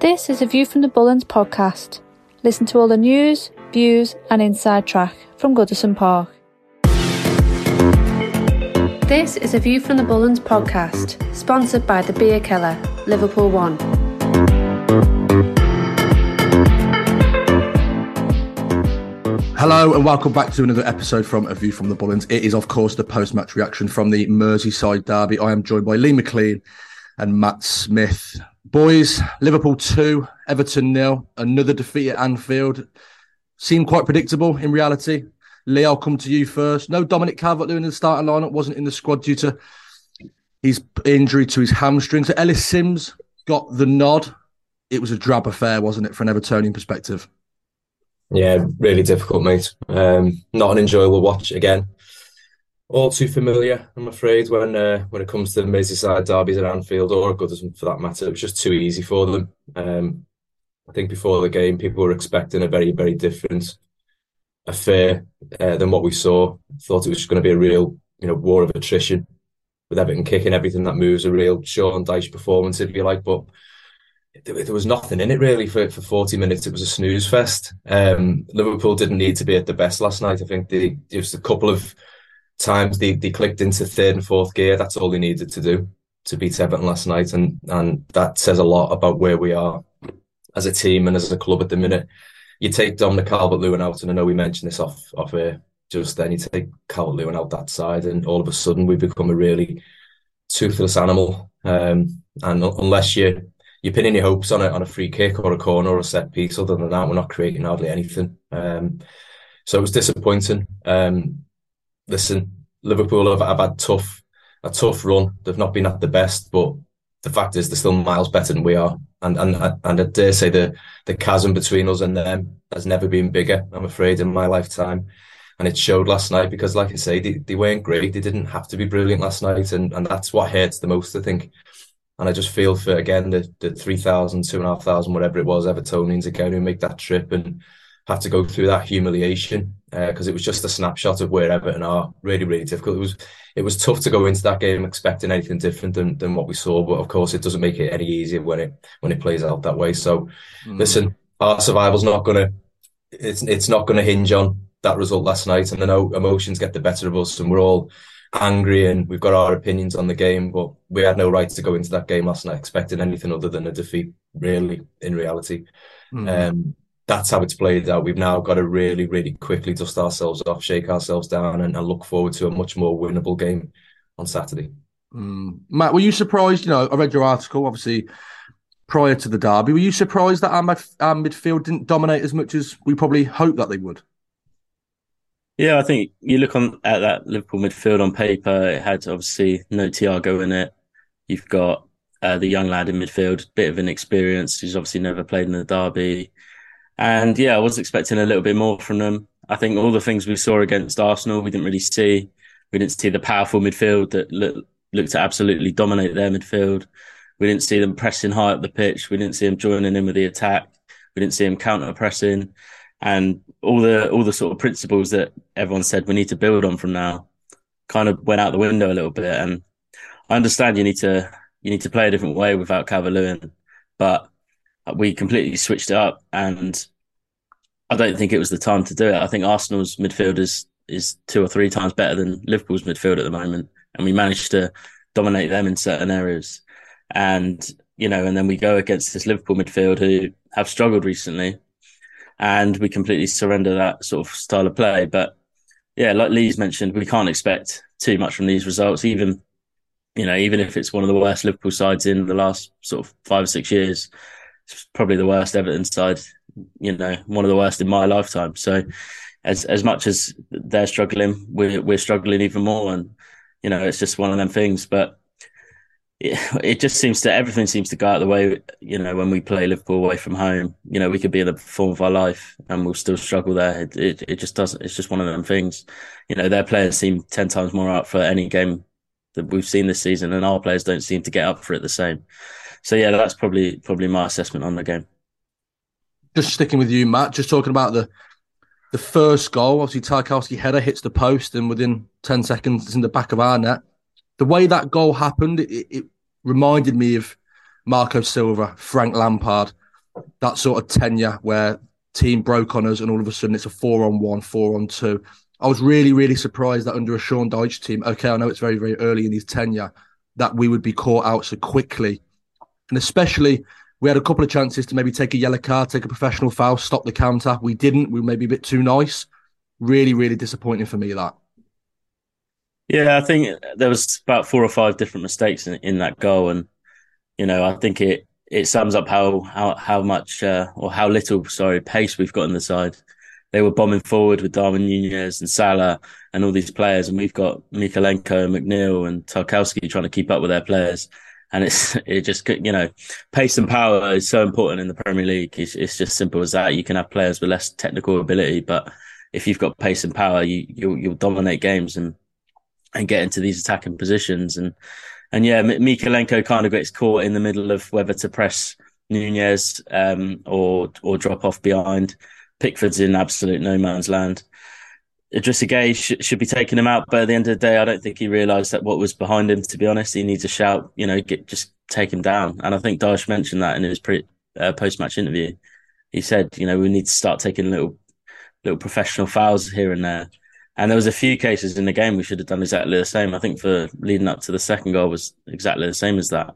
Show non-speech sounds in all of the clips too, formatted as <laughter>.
This is a View from the Bullens podcast. Listen to all the news, views, and inside track from Goodison Park. This is a View from the Bullens podcast, sponsored by the Bierkeller, Liverpool One. Hello and welcome back to another episode from A View from the Bullens. It is, of course, the post-match reaction from the Merseyside derby. I am joined by Lee McLean and Matt Smith. Boys, Liverpool 2, Everton nil. Another defeat at Anfield. Seemed quite predictable in reality. Lee, I'll come to you first. No Dominic Calvert-Lewin in the starting lineup, wasn't in the squad due to his injury to his hamstring. So Ellis Simms got the nod. It was a drab affair, wasn't it, from an Evertonian perspective? Yeah, really difficult, mate. Um, not an enjoyable watch again. All too familiar, I'm afraid, when uh, when it comes to the Merseyside derbies at Anfield or Goodison for that matter. It was just too easy for them. Um, I think before the game, people were expecting a very, very different affair uh, than what we saw. Thought it was just going to be a real, you know, war of attrition with Everton kicking everything that moves, a real Sean Dyche performance, if you like. But there, there was nothing in it really for, for 40 minutes. It was a snooze fest. Um, Liverpool didn't need to be at the best last night. I think they just a couple of times they, they clicked into third and fourth gear. That's all they needed to do to beat Everton last night. And, and that says a lot about where we are as a team and as a club at the minute. You take Dominic Calvert-Lewin out, and I know we mentioned this off, off air just then, you take Calvert-Lewin out that side and all of a sudden we become a really toothless animal. Um, and unless you you're pinning your hopes on it on a free kick or a corner or a set piece. Other than that, we're not creating hardly anything. Um, so it was disappointing. Um, listen, Liverpool have, have had tough a tough run. They've not been at the best, but the fact is they're still miles better than we are. And and and I dare say the the chasm between us and them has never been bigger. I'm afraid in my lifetime. And it showed last night because, like I say, they, they weren't great. They didn't have to be brilliant last night, and, and that's what hurts the most. I think and I just feel for again the the three thousand, two and a half thousand, whatever it was, Evertonians again who make that trip and have to go through that humiliation because uh, it was just a snapshot of where Everton are. Really, really difficult. It was it was tough to go into that game expecting anything different than than what we saw, but of course it doesn't make it any easier when it when it plays out that way. So mm. listen, our survival's not gonna it's it's not gonna hinge on that result last night, and I know emotions get the better of us, and we're all angry and we've got our opinions on the game, but we had no right to go into that game last night expecting anything other than a defeat, really, in reality. Mm. Um, that's how it's played out. We've now got to really, really quickly dust ourselves off, shake ourselves down, and, and look forward to a much more winnable game on Saturday. Mm. Matt, were you surprised? You know, I read your article, obviously, prior to the derby. Were you surprised that our, our midfield didn't dominate as much as we probably hoped that they would? Yeah, I think you look on at that Liverpool midfield on paper. It had obviously no Thiago in it. You've got uh, the young lad in midfield, bit of an experience. He's obviously never played in the derby, and yeah, I was expecting a little bit more from them. I think all the things we saw against Arsenal, we didn't really see. We didn't see the powerful midfield that looked to absolutely dominate their midfield. We didn't see them pressing high up the pitch. We didn't see them joining in with the attack. We didn't see them counter pressing, and all the all the sort of principles that everyone said we need to build on from now kind of went out the window a little bit. And I understand you need to you need to play a different way without Lewin, but we completely switched it up, and I don't think it was the time to do it. I think Arsenal's midfield is is two or three times better than Liverpool's midfield at the moment, and we managed to dominate them in certain areas. And you know, and then we go against this Liverpool midfield who have struggled recently, and we completely surrender that sort of style of play. But yeah, like Lee's mentioned, we can't expect too much from these results, even you know, even if it's one of the worst Liverpool sides in the last sort of five or six years, probably the worst Everton side, you know, one of the worst in my lifetime. So as as much as they're struggling, we're we're struggling even more, and you know, it's just one of them things. But it, it just seems to everything seems to go out the way. You know, when we play Liverpool away from home, you know, we could be in the form of our life and we'll still struggle there. It, it, it just doesn't. It's just one of them things. You know, their players seem ten times more up for any game that we've seen this season, and our players don't seem to get up for it the same. So yeah, that's probably probably my assessment on the game. Just sticking with you, Matt. Just talking about the the first goal. Obviously, Tarkowski header hits the post, and within ten seconds, it's in the back of our net. The way that goal happened, it, it reminded me of Marco Silva, Frank Lampard, that sort of tenure where team broke on us, and all of a sudden it's a four on one, four on two. I was really, really surprised that under a Sean Dyche team, okay, I know it's very, very early in his tenure, that we would be caught out so quickly. And especially, we had a couple of chances to maybe take a yellow card, take a professional foul, stop the counter. We didn't. We were maybe a bit too nice. Really, really disappointing for me, that. Yeah, I think there was about four or five different mistakes in, in that goal. And, you know, I think it, it sums up how, how, how much, uh, or how little, sorry, pace we've got in the side they were bombing forward with Darwin Nunez and Salah and all these players, and we've got Mykolenko, McNeil, and Tarkowski trying to keep up with their players. And it's <laughs> it just you know pace and power is so important in the Premier League. It's, it's just simple as that. You can have players with less technical ability, but if you've got pace and power, you you'll, you'll dominate games and and get into these attacking positions. And and yeah, Mykolenko kind of gets caught in the middle of whether to press Nunez um, or or drop off behind. Pickford's in absolute no man's land. Idrissa Gueye sh- should be taking him out, but at the end of the day, I don't think he realised that what was behind him. To be honest, he needs a shout. You know, get just take him down. And I think Dyche mentioned that in his pre- uh, post-match interview. He said, you know, we need to start taking little little professional fouls here and there. And there was a few cases in the game we should have done exactly the same. I think for leading up to the second goal was exactly the same as that.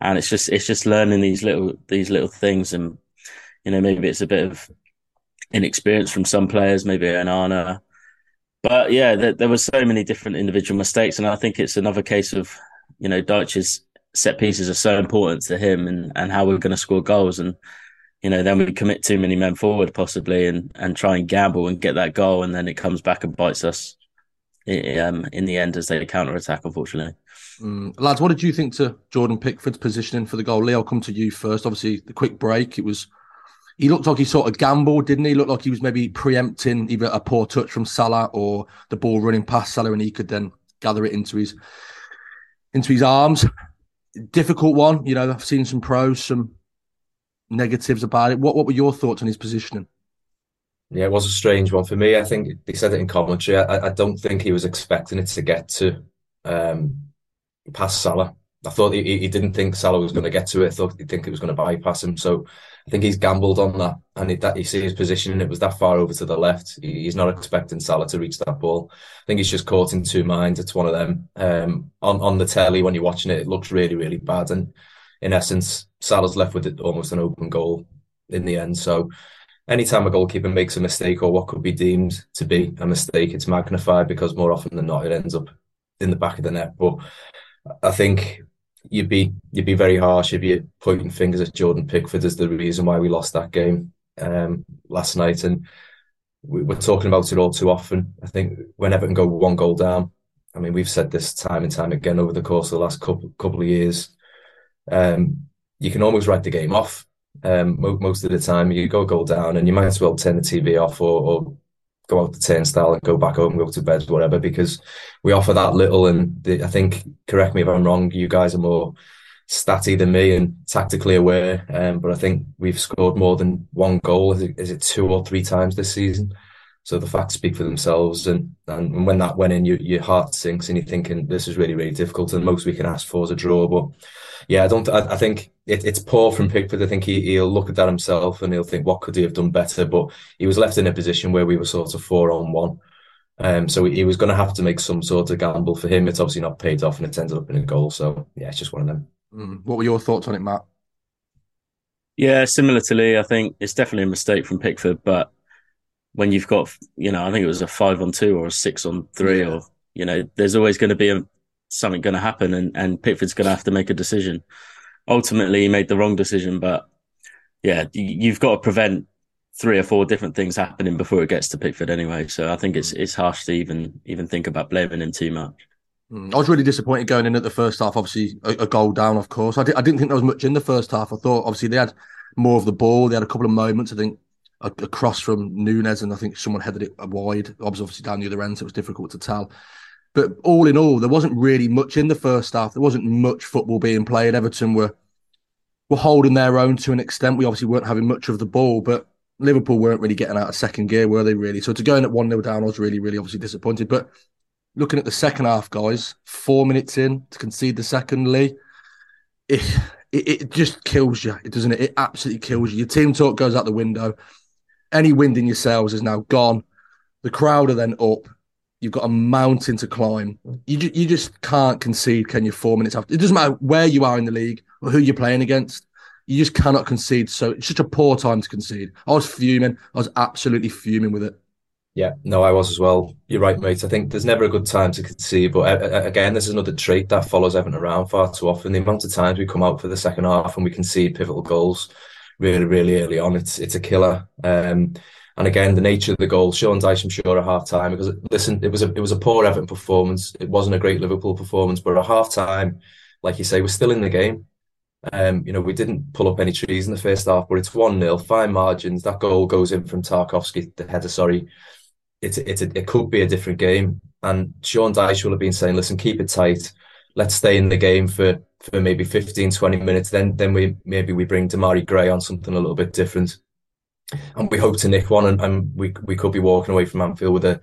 And it's just it's just learning these little these little things, and you know maybe it's a bit of inexperience from some players, maybe Onana. But yeah, there, there were so many different individual mistakes, and I think it's another case of you know Dyche's set pieces are so important to him and and how we're going to score goals, and you know then we commit too many men forward possibly, and and try and gamble and get that goal, and then it comes back and bites us um, in the end as they counter attack, unfortunately. Mm. Lads, what did you think to Jordan Pickford's positioning for the goal? Lee, I'll come to you first. Obviously, the quick break, it was he looked like he sort of gambled, didn't he? Looked like he was maybe preempting either a poor touch from Salah or the ball running past Salah, and he could then gather it into his into his arms. Difficult one, you know. I've seen some pros, some negatives about it. What what were your thoughts on his positioning? Yeah, it was a strange one for me. I think they said it in commentary. I, I don't think he was expecting it to get to um, past Salah. I thought he, he didn't think Salah was going to get to it. I thought he'd think it was going to bypass him. So I think he's gambled on that, and it, that you see his positioning, it was that far over to the left. He, he's not expecting Salah to reach that ball. I think he's just caught in two minds. It's one of them. Um, on on the telly when you're watching it, it looks really really bad, and in essence, Salah's left with it almost an open goal in the end. So anytime a goalkeeper makes a mistake or what could be deemed to be a mistake, it's magnified because more often than not it ends up in the back of the net. But I think you'd be you'd be very harsh if you're pointing fingers at Jordan Pickford as the reason why we lost that game um, last night. And we, are talking about it all too often. I think when Everton go one goal down, I mean we've said this time and time again over the course of the last couple couple of years. Um, you can almost write the game off. Um, most of the time, you go goal down, and you might as well turn the TV off or, or go out the turnstile and go back home, go to bed, whatever, because we offer that little. And the, I think, correct me if I'm wrong, you guys are more statty than me and tactically aware. Um, but I think we've scored more than one goal. Is it, is it two or three times this season? So the facts speak for themselves. And, and when that went in, you, your heart sinks and you're thinking this is really, really difficult. And most we can ask for is a draw. But yeah, I don't, I, I think it, it's poor from Pickford. I think he, he'll look at that himself and he'll think, what could he have done better? But he was left in a position where we were sort of four on one. Um, so he was going to have to make some sort of gamble for him. It's obviously not paid off and it's ended up in a goal. So yeah, it's just one of them. Mm. What were your thoughts on it, Matt? Yeah, similar to Lee, I think it's definitely a mistake from Pickford. But when you've got, you know, I think it was a five on two or a six on three, yeah. or you know, there's always going to be a, something going to happen, and and Pickford's going to have to make a decision. Ultimately, he made the wrong decision, but yeah, you've got to prevent three or four different things happening before it gets to Pickford anyway. So I think it's it's harsh to even even think about blaming him too much. Mm, I was really disappointed going in at the first half. Obviously, a, a goal down, of course. I, did, I didn't think there was much in the first half. I thought, obviously, they had more of the ball. They had a couple of moments. I think a, a from Nunez, and I think someone headed it wide. Obviously down the other end, so it was difficult to tell. But all in all, there wasn't really much in the first half. There wasn't much football being played. Everton were were holding their own to an extent. We obviously weren't having much of the ball, but Liverpool weren't really getting out of second gear, were they really? So to go in at 1 0 down, I was really, really obviously disappointed. But looking at the second half, guys, four minutes in to concede the second, Lee, it, it, it just kills you, doesn't it? It absolutely kills you. Your team talk goes out the window. Any wind in your sails is now gone. The crowd are then up. You've got a mountain to climb. You, ju- you just can't concede, can you, four minutes after? It doesn't matter where you are in the league or who you're playing against. You just cannot concede. So it's such a poor time to concede. I was fuming. I was absolutely fuming with it. Yeah, no, I was as well. You're right, mate. I think there's never a good time to concede, but again, this is another trait that follows Everton around far too often. The amount of times we come out for the second half and we concede pivotal goals really, really early on, it's it's a killer. Um, and again, the nature of the goal, Sean Dyche, I'm sure, at half time because listen, it was a it was a poor Everton performance. It wasn't a great Liverpool performance, but at half time, like you say, we're still in the game. Um, you know, we didn't pull up any trees in the first half, but it's one 0 fine margins. That goal goes in from Tarkowski, the header. Sorry, it's it's a, it could be a different game. And Sean Dyche will have been saying, listen, keep it tight. Let's stay in the game for for maybe 15, 20 minutes. Then then we maybe we bring Demarai Gray on something a little bit different. And we hope to nick one and, and we we could be walking away from Anfield with a,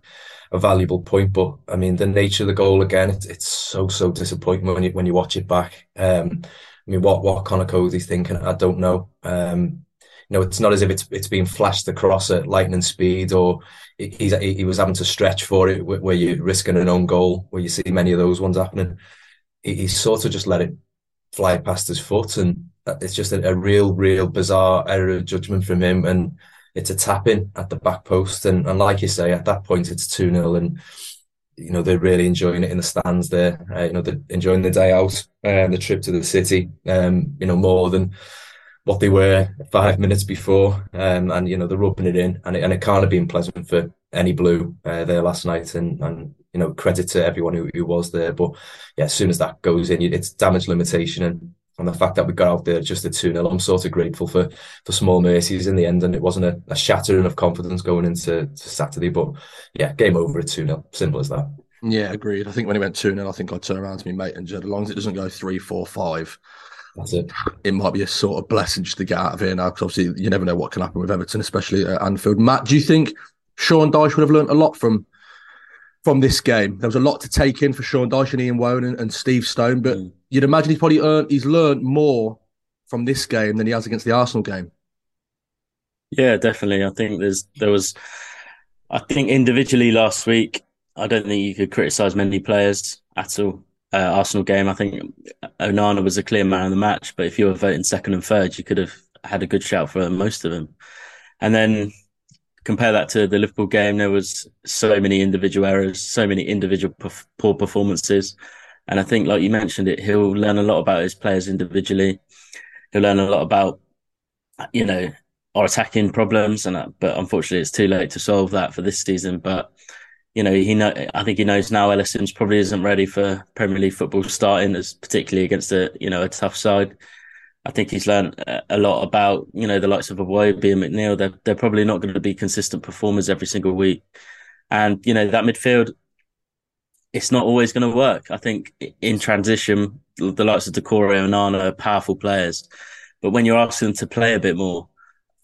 a valuable point. But I mean the nature of the goal again, it's it's so so disappointing when you when you watch it back. Um I mean what what Conor Coady's thinking, I don't know. Um you know, it's not as if it's it's being flashed across at lightning speed or he's he was having to stretch for it where you're risking an own goal where you see many of those ones happening he, sort of just let it fly past his foot and it's just a, a, real real bizarre error of judgment from him and it's a tapping at the back post and, and like you say at that point it's 2-0 and you know they're really enjoying it in the stands there uh, you know they're enjoying the day out and uh, the trip to the city um you know more than what they were five minutes before, um, and you know they're rubbing it in, and it, and it can't have been pleasant for any blue uh, there last night, and and you know credit to everyone who, who was there, but yeah, as soon as that goes in, it's damage limitation, and and the fact that we got out there just at 2 0, I'm sort of grateful for for small mercies in the end. And it wasn't a, a shattering of confidence going into Saturday. But yeah, game over at 2 0. Simple as that. Yeah, agreed. I think when he went 2 0, I think I'd turn around to me mate and said, as long as it doesn't go 3 4 5, that's it. It might be a sort of blessing just to get out of here now, because obviously you never know what can happen with Everton, especially at Anfield. Matt, do you think Sean Dyche would have learned a lot from from this game? There was a lot to take in for Sean Dyche and Ian Woan and, and Steve Stone, but mm. you'd imagine he's probably earned he's learned more from this game than he has against the Arsenal game. Yeah, definitely. I think there's there was I think individually last week, I don't think you could criticise many players at all uh, Arsenal game. I think Onana was a clear man of the match, but if you were voting second and third, you could have had a good shout for most of them. And then compare that to the Liverpool game, there was so many individual errors, so many individual poor performances. And I think, like you mentioned it, he'll learn a lot about his players individually. He'll learn a lot about, you know, our attacking problems. And uh, but unfortunately, it's too late to solve that for this season. But you know, he know. I think he knows now. Ellis Simms probably isn't ready for Premier League football starting, as particularly against a you know a tough side. I think he's learned a lot about you know the likes of Iwobi and McNeil. They're they're probably not going to be consistent performers every single week, and you know that midfield. It's not always going to work. I think in transition, the likes of Doucouré and Onana are powerful players, but when you're asking them to play a bit more,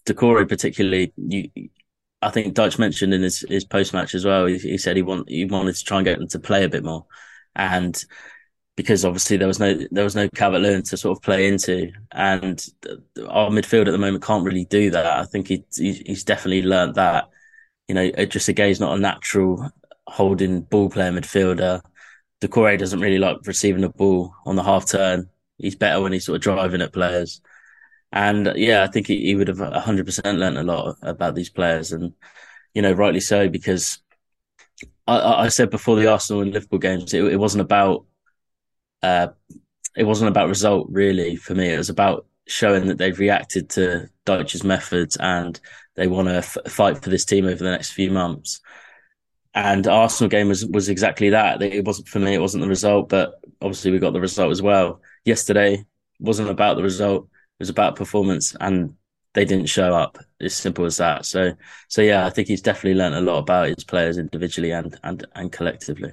Doucouré particularly, you, I think Dyche mentioned in his, his post match as well. He, he, said he want he wanted to try and get them to play a bit more, and because obviously there was no there was no Calvert to sort of play into, and our midfield at the moment can't really do that. I think he, he's definitely learnt that. You know, Idrissa Gueye not a natural holding ball player midfielder. Doucouré doesn't really like receiving the ball on the half turn. He's better when he's sort of driving at players. And uh, yeah, I think he, he would have 100% learned a lot about these players. And, you know, rightly so, because I, I said before the Arsenal and Liverpool games, it, it wasn't about, uh, it wasn't about result really for me. It was about showing that they've reacted to Dyche's methods and they want to f- fight for this team over the next few months. And Arsenal game was was exactly that. It wasn't for me. It wasn't the result, but obviously we got the result as well. Yesterday wasn't about the result It was about performance and they didn't show up. As simple as that. So, so yeah, I think he's definitely learned a lot about his players individually and and and collectively.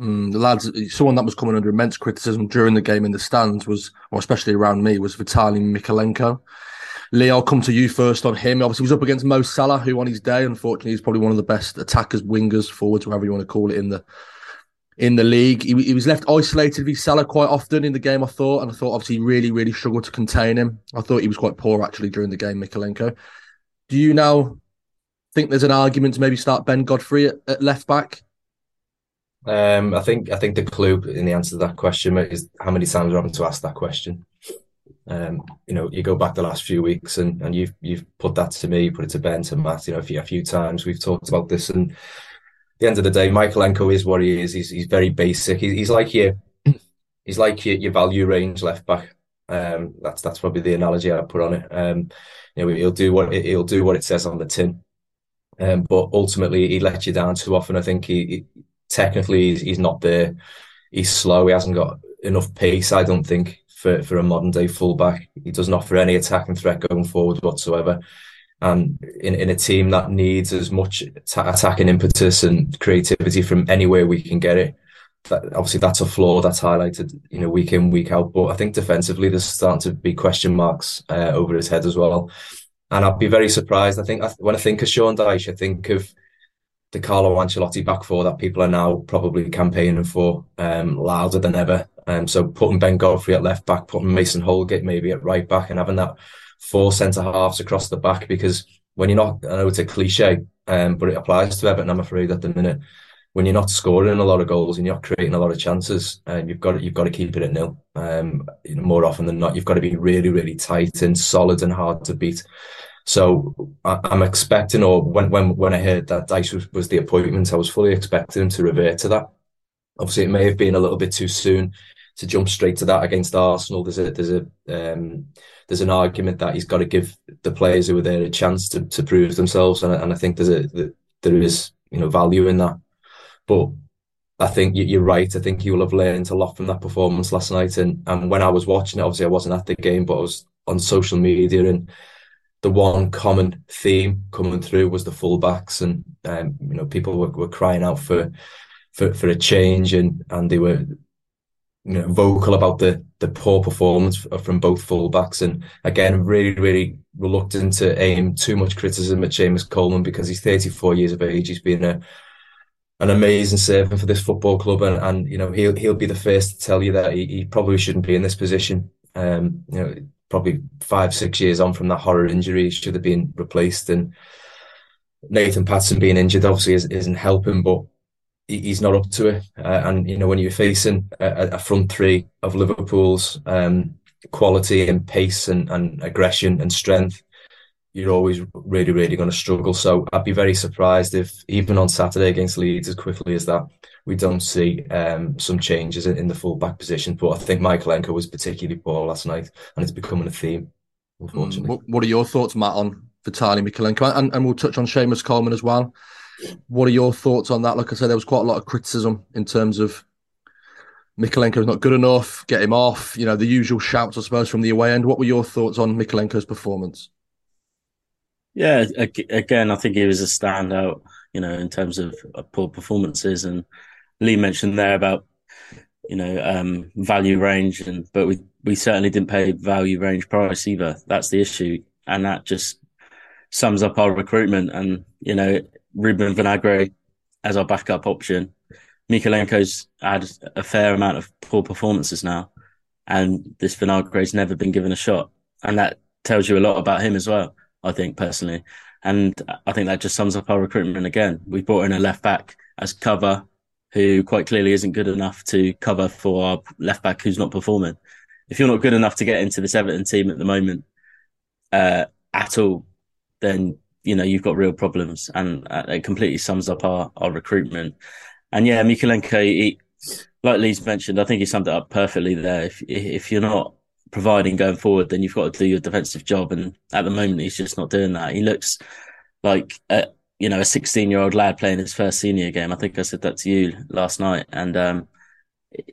Mm, the lads, someone that was coming under immense criticism during the game in the stands was, or especially around me, was Vitaly Mykolenko. Lee, I'll come to you first on him. Obviously, he was up against Mo Salah, who on his day, unfortunately, is probably one of the best attackers, wingers, forwards, whatever you want to call it, in the in the league. He, he was left isolated with Salah quite often in the game, I thought, and I thought obviously really, really struggled to contain him. I thought he was quite poor actually during the game, Mykolenko. Do you now think there's an argument to maybe start Ben Godfrey at, at left back? Um, I think I think the clue in the answer to that question is how many times we're having to ask that question. Um, you know, you go back the last few weeks and, and you've you've put that to me, put it to Ben, to Matt, you know, a few, a few times we've talked about this. And at the end of the day, Mykolenko is what he is. He's he's very basic. He's, he's like your he's like your, your value range left back. Um, that's that's probably the analogy I put on it. Um, you know, he'll do what he'll do what it says on the tin. Um, but ultimately, he lets you down too often. I think he, he technically he's, he's not there. He's slow. He hasn't got enough pace. I don't think for, for a modern day fullback. He doesn't offer any attacking threat going forward whatsoever. And in, in a team that needs as much attacking impetus and creativity from anywhere we can get it, that, obviously that's a flaw that's highlighted, you know, week in, week out. But I think defensively, there's starting to be question marks uh, over his head as well. And I'd be very surprised. I think when I think of Sean Dyche, I think of the Carlo Ancelotti back four that people are now probably campaigning for um, louder than ever. Um, so putting Ben Godfrey at left back, putting Mason Holgate maybe at right back, and having that four centre halves across the back because when you're not, I know it's a cliche, um, but it applies to Everton. I'm afraid at the minute when you're not scoring a lot of goals and you're not creating a lot of chances, and uh, you've got to, you've got to keep it at nil. Um, you know, more often than not, you've got to be really, really tight and solid and hard to beat. So I, am expecting, or when when when I heard that Dyche was, was the appointment, I was fully expecting him to revert to that. Obviously, it may have been a little bit too soon to jump straight to that against Arsenal. There's a there's a um, there's an argument that he's got to give the players who were there a chance to, to prove themselves, and, and I think there's a there is you know value in that. But I think you're right. I think he will have learned a lot from that performance last night. And and when I was watching it, obviously I wasn't at the game, but I was on social media, and the one common theme coming through was the fullbacks, and um, you know people were, were crying out for for, for a change, and and they were you know, vocal about the the poor performance from both fullbacks, and again, really, really reluctant to aim too much criticism at Seamus Coleman because he's 34 years of age. He's been a an amazing servant for this football club, and, and you know he'll he'll be the first to tell you that he, he probably shouldn't be in this position. Um, you know, probably five six years on from that horror injury, he should have been replaced. And Nathan Patterson being injured obviously isn't helping, but he's not up to it. Uh, and you know, when you're facing a, a front three of Liverpool's um, quality and pace and, and aggression and strength, you're always really, really going to struggle. So I'd be very surprised if even on Saturday against Leeds, as quickly as that, we don't see um, some changes in, in the full back position. But I think Mykolenko was particularly poor last night, and it's becoming a theme. Unfortunately, what, what are your thoughts, Matt, on Vitaly Mykolenko? And, and we'll touch on Seamus Coleman as well. What are your thoughts on that? Like I said, there was quite a lot of criticism in terms of Mykolenko's not good enough, get him off. You know, the usual shouts, I suppose, from the away end. What were your thoughts on Mykolenko's performance? Yeah, again, I think he was a standout, you know, in terms of poor performances. And Lee mentioned there about, you know, um, value range, and but we we certainly didn't pay value range price either. That's the issue, and that just sums up our recruitment. And you know, Ruben Vinagre as our backup option. Mykolenko's had a fair amount of poor performances now, and this Vinagre's never been given a shot, and that tells you a lot about him as well. I think personally, and I think that just sums up our recruitment again. We brought in a left back as cover, who quite clearly isn't good enough to cover for our left back who's not performing. If you're not good enough to get into this Everton team at the moment uh, at all, then you know you've got real problems, and uh, it completely sums up our our recruitment. And yeah, Mykolenko, he, like Lee's mentioned, I think he summed it up perfectly there. If if you're not providing going forward, then you've got to do your defensive job, and at the moment he's just not doing that. He looks like a, you know a 16 year old lad playing his first senior game. I think I said that to you last night, and um,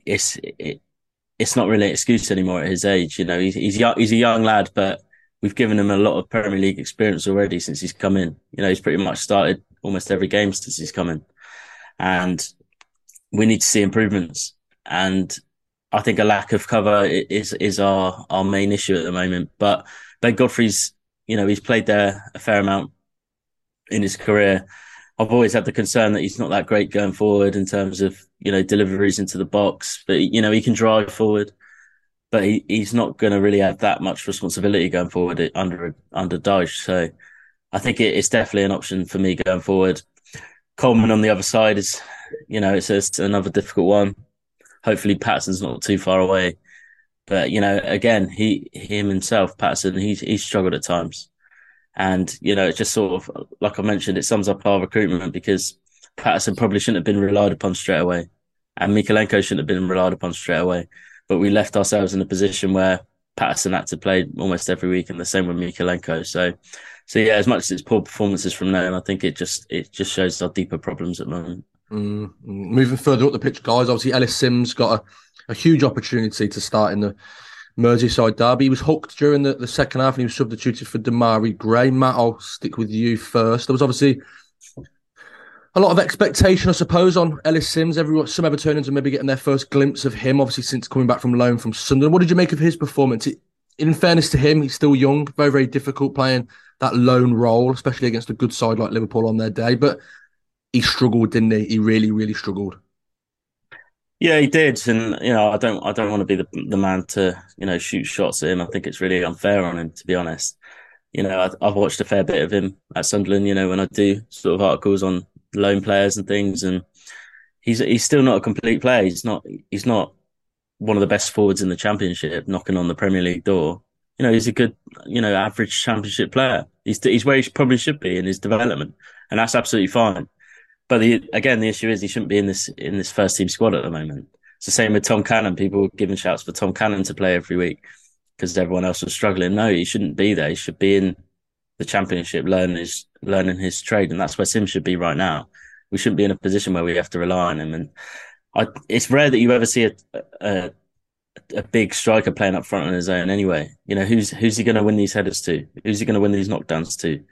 it's it, it's not really an excuse anymore at his age. You know, he's he's, he's a young lad, but we've given him a lot of Premier League experience already since he's come in. You know, he's pretty much started almost every game since he's come in. And we need to see improvements. And I think a lack of cover is is our our main issue at the moment. But Ben Godfrey's, you know, he's played there a fair amount in his career. I've always had the concern that he's not that great going forward in terms of, you know, deliveries into the box, but you know, he can drive forward but he, he's not going to really have that much responsibility going forward under under Dyche. So I think it, it's definitely an option for me going forward. Coleman on the other side is, you know, it's, it's another difficult one. Hopefully Patterson's not too far away, but you know, again, he him himself, Patterson, he's he's struggled at times, and you know, it's just sort of like I mentioned, it sums up our recruitment because Patterson probably shouldn't have been relied upon straight away, and Mykolenko shouldn't have been relied upon straight away but we left ourselves in a position where Patterson had to play almost every week, and the same with Mykolenko. So, so yeah, as much as it's poor performances from them, I think it just it just shows our deeper problems at the moment. Mm, moving further up the pitch, guys. Obviously, Ellis Simms got a, a huge opportunity to start in the Merseyside derby. He was hooked during the, the second half, and he was substituted for Demarai Gray. Matt, I'll stick with you first. There was obviously a lot of expectation, I suppose, on Ellis Simms. Everyone, some Evertonians are maybe getting their first glimpse of him, obviously since coming back from loan from Sunderland. What did you make of his performance? In fairness to him, he's still young, very, very difficult playing that lone role, especially against a good side like Liverpool on their day. But he struggled, didn't he? He really, really struggled. Yeah, he did, and you know, I don't, I don't want to be the the man to, you know, shoot shots at him. I think it's really unfair on him, to be honest. You know, I, I've watched a fair bit of him at Sunderland. You know, when I do sort of articles on loan players and things, and he's he's still not a complete player. He's not he's not one of the best forwards in the championship, knocking on the Premier League door. You know, he's a good, you know, average championship player. He's he's where he probably should be in his development, and that's absolutely fine. But the, again, the issue is he shouldn't be in this in this first team squad at the moment. It's the same with Tom Cannon. People were giving shouts for Tom Cannon to play every week because everyone else was struggling. No, he shouldn't be there. He should be in the championship, learning his learning his trade, and that's where Sim should be right now. We shouldn't be in a position where we have to rely on him. And I, it's rare that you ever see a, a a big striker playing up front on his own. Anyway, you know who's who's he going to win these headers to? Who's he going to win these knockdowns to?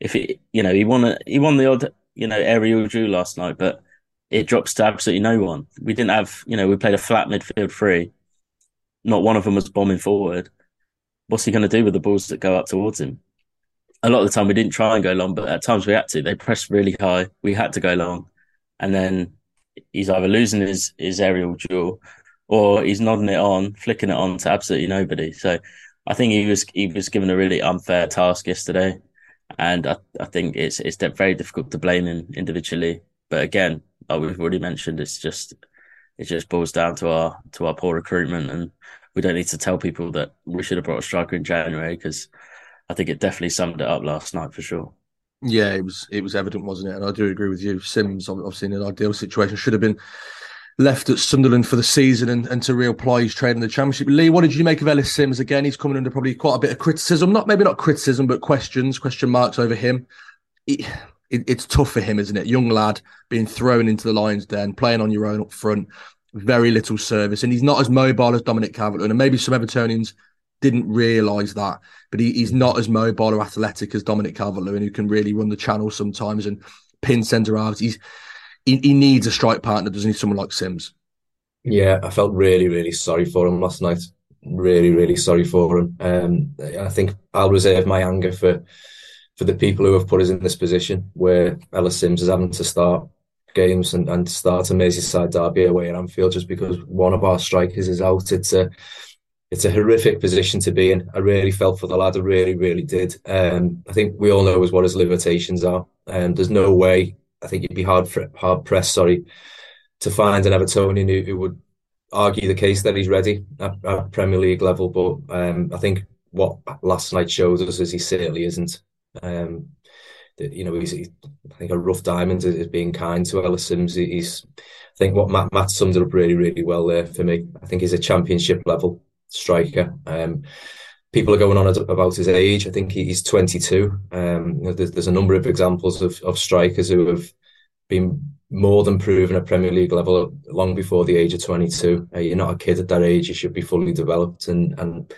If he, you know, he won a, he won the odd you know aerial drew last night, but it drops to absolutely no one. We didn't have, you know, we played a flat midfield three. Not one of them was bombing forward. What's he going to do with the balls that go up towards him? A lot of the time we didn't try and go long, but at times we had to. They pressed really high. We had to go long. And then he's either losing his, his aerial duel or he's nodding it on, flicking it on to absolutely nobody. So I think he was he was given a really unfair task yesterday, and I, I think it's it's very difficult to blame him individually. But again, like we've already mentioned, it's just it just boils down to our to our poor recruitment, and we don't need to tell people that we should have brought a striker in January because I think it definitely summed it up last night for sure. Yeah, it was it was evident, wasn't it? And I do agree with you. Simms, obviously, in an ideal situation, should have been left at Sunderland for the season and, and to reapply his trade in the Championship. Lee, what did you make of Ellis Simms again? He's coming under probably quite a bit of criticism, not maybe not criticism, but questions, question marks over him. It, it, it's tough for him, isn't it? Young lad being thrown into the Lions Den, playing on your own up front, very little service, and he's not as mobile as Dominic Calvert-Lewin. And maybe some Evertonians didn't realise that, but he, he's not as mobile or athletic as Dominic Calvert-Lewin, who can really run the channel sometimes and pin centre halves. He's he, he needs a strike partner, doesn't he? Someone like Simms. Yeah, I felt really, really sorry for him last night. Really, really sorry for him. Um, I think I'll reserve my anger for for the people who have put us in this position where Ellis Simms is having to start games and, and start a Merseyside derby away at Anfield just because one of our strikers is out. It's a it's a horrific position to be in. I really felt for the lad. I really, really did. Um, I think we all know as what his limitations are. Um, there's no way I think you'd be hard hard pressed, sorry, to find an Evertonian who, who would argue the case that he's ready at, at Premier League level. But um, I think what last night shows us is he certainly isn't. Um, you know, he's, he's, I think a rough diamond is, being kind to Ellis Simms. He's, I think what Matt, Matt summed it up really, really well there for me. I think he's a championship level striker. Um, people are going on about his age. I think he's 22. Um, you know, there's, there's, a number of examples of, of strikers who have been more than proven at Premier League level long before the age of 22. Uh, you're not a kid at that age. You should be fully developed, and and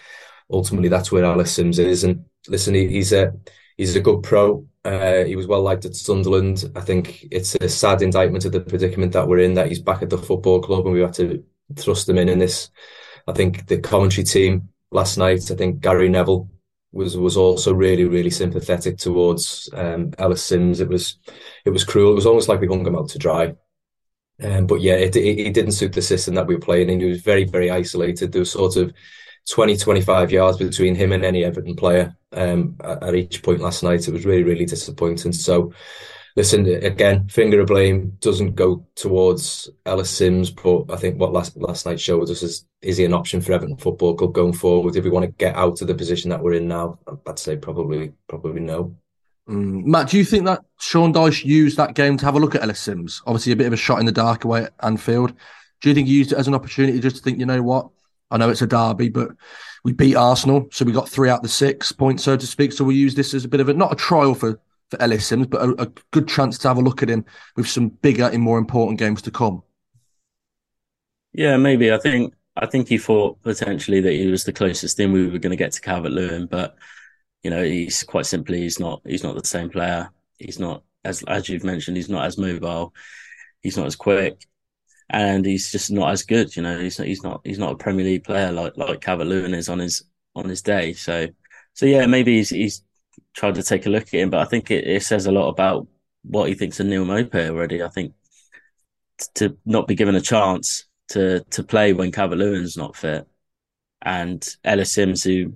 ultimately that's where Ellis Simms is. And listen, he, he's a he's a good pro. Uh, he was well liked at Sunderland. I think it's a sad indictment of the predicament that we're in that he's back at the football club and we had to thrust him in in this. I think the commentary team last night. I think Gary Neville was was also really really sympathetic towards um, Ellis Simms. It was it was cruel. It was almost like we hung him out to dry. Um, but yeah, it, it, it, didn't suit the system that we were playing in. He was very very isolated. There was sort of 20 25 yards between him and any Everton player um, at, at each point last night. It was really really disappointing. So listen, again, finger of blame doesn't go towards Ellis Simms, but I think what last last night showed us is is he an option for Everton Football Club going forward? If we want to get out of the position that we're in now, I'd say probably probably no. Mm. Matt, do you think that Sean Dyche used that game to have a look at Ellis Simms? Obviously, a bit of a shot in the dark away at Anfield. Do you think he used it as an opportunity just to think, you know what? I know it's a derby, but we beat Arsenal, so we got three out of the six points, so to speak. So we use this as a bit of a not a trial for for Ellis Simms, but a, a, good chance to have a look at him with some bigger and more important games to come. Yeah, maybe. I think I think he thought potentially that he was the closest thing we were going to get to Calvert Lewin, but you know, he's quite simply he's not he's not the same player. He's not as as you've mentioned, he's not as mobile, he's not as quick, and he's just not as good. You know, he's not he's not he's not a Premier League player like like Calvert Lewin is on his on his day. So so yeah, maybe he's he's tried to take a look at him, but I think it, it says a lot about what he thinks of Neal Maupay already. I think to not be given a chance to to play when Calvert not fit, and Ellis Simms, who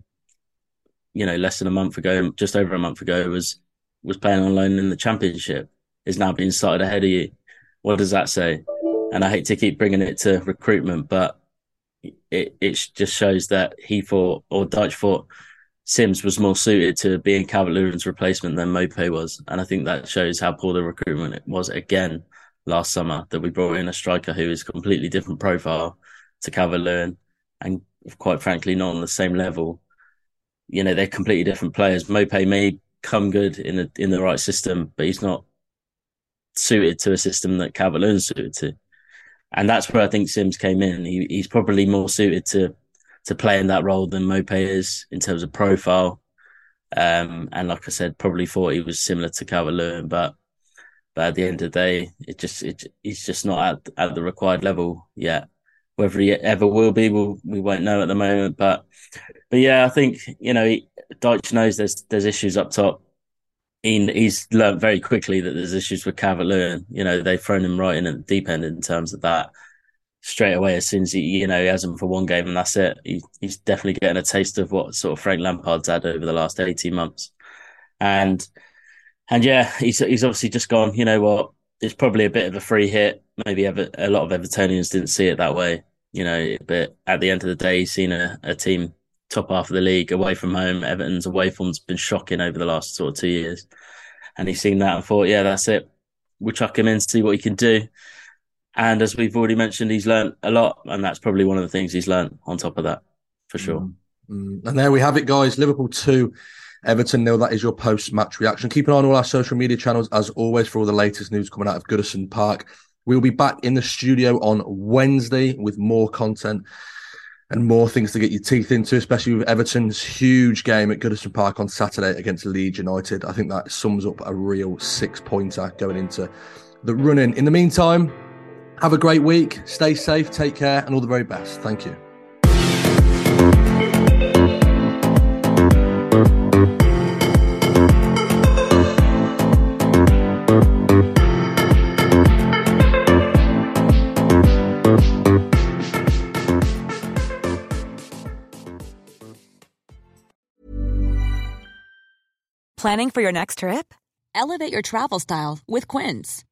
you know less than a month ago, just over a month ago, was was playing on loan in the Championship, is now being started ahead of you. What does that say? And I hate to keep bringing it to recruitment, but it it just shows that he thought or Dyche thought Simms was more suited to being Calvert Lewin's replacement than Maupay was. And I think that shows how poor the recruitment was again last summer that we brought in a striker who is completely different profile to Calvert Lewin and quite frankly not on the same level. You know, they're completely different players. Maupay may come good in the in the right system, but he's not suited to a system that Calvert Lewin's suited to. And that's where I think Simms came in. He, he's probably more suited to to play in that role than Maupay is in terms of profile. Um, and like I said, probably thought he was similar to Calvert Lewin, but But at the end of the day, it just it, he's just not at at the required level yet. Whether he ever will be, we'll, we won't know at the moment. But but yeah, I think you know he, knows there's there's issues up top. He, he's learned very quickly that there's issues with Calvert-Lewin. You know they've thrown him right in at the deep end in terms of that straight away as soon as he, you know, he has him for one game and that's it. He, he's definitely getting a taste of what sort of Frank Lampard's had over the last 18 months. And, and yeah, he's, he's obviously just gone, you know what, it's probably a bit of a free hit. Maybe Ever, a lot of Evertonians didn't see it that way, you know, but at the end of the day, he's seen a, a team top half of the league away from home. Everton's away form's been shocking over the last sort of two years. And he's seen that and thought, yeah, that's it. We'll chuck him in, see what he can do. And as we've already mentioned, he's learned a lot, and that's probably one of the things he's learned on top of that, for sure. Mm-hmm. And there we have it, guys. Liverpool 2, Everton nil. That is your post match reaction. Keep an eye on all our social media channels, as always, for all the latest news coming out of Goodison Park. We'll be back in the studio on Wednesday with more content and more things to get your teeth into, especially with Everton's huge game at Goodison Park on Saturday against Leeds United. I think that sums up a real six pointer going into the run in. In the meantime, have a great week. Stay safe, take care, and all the very best. Thank you. Planning for your next trip? Elevate your travel style with Quince.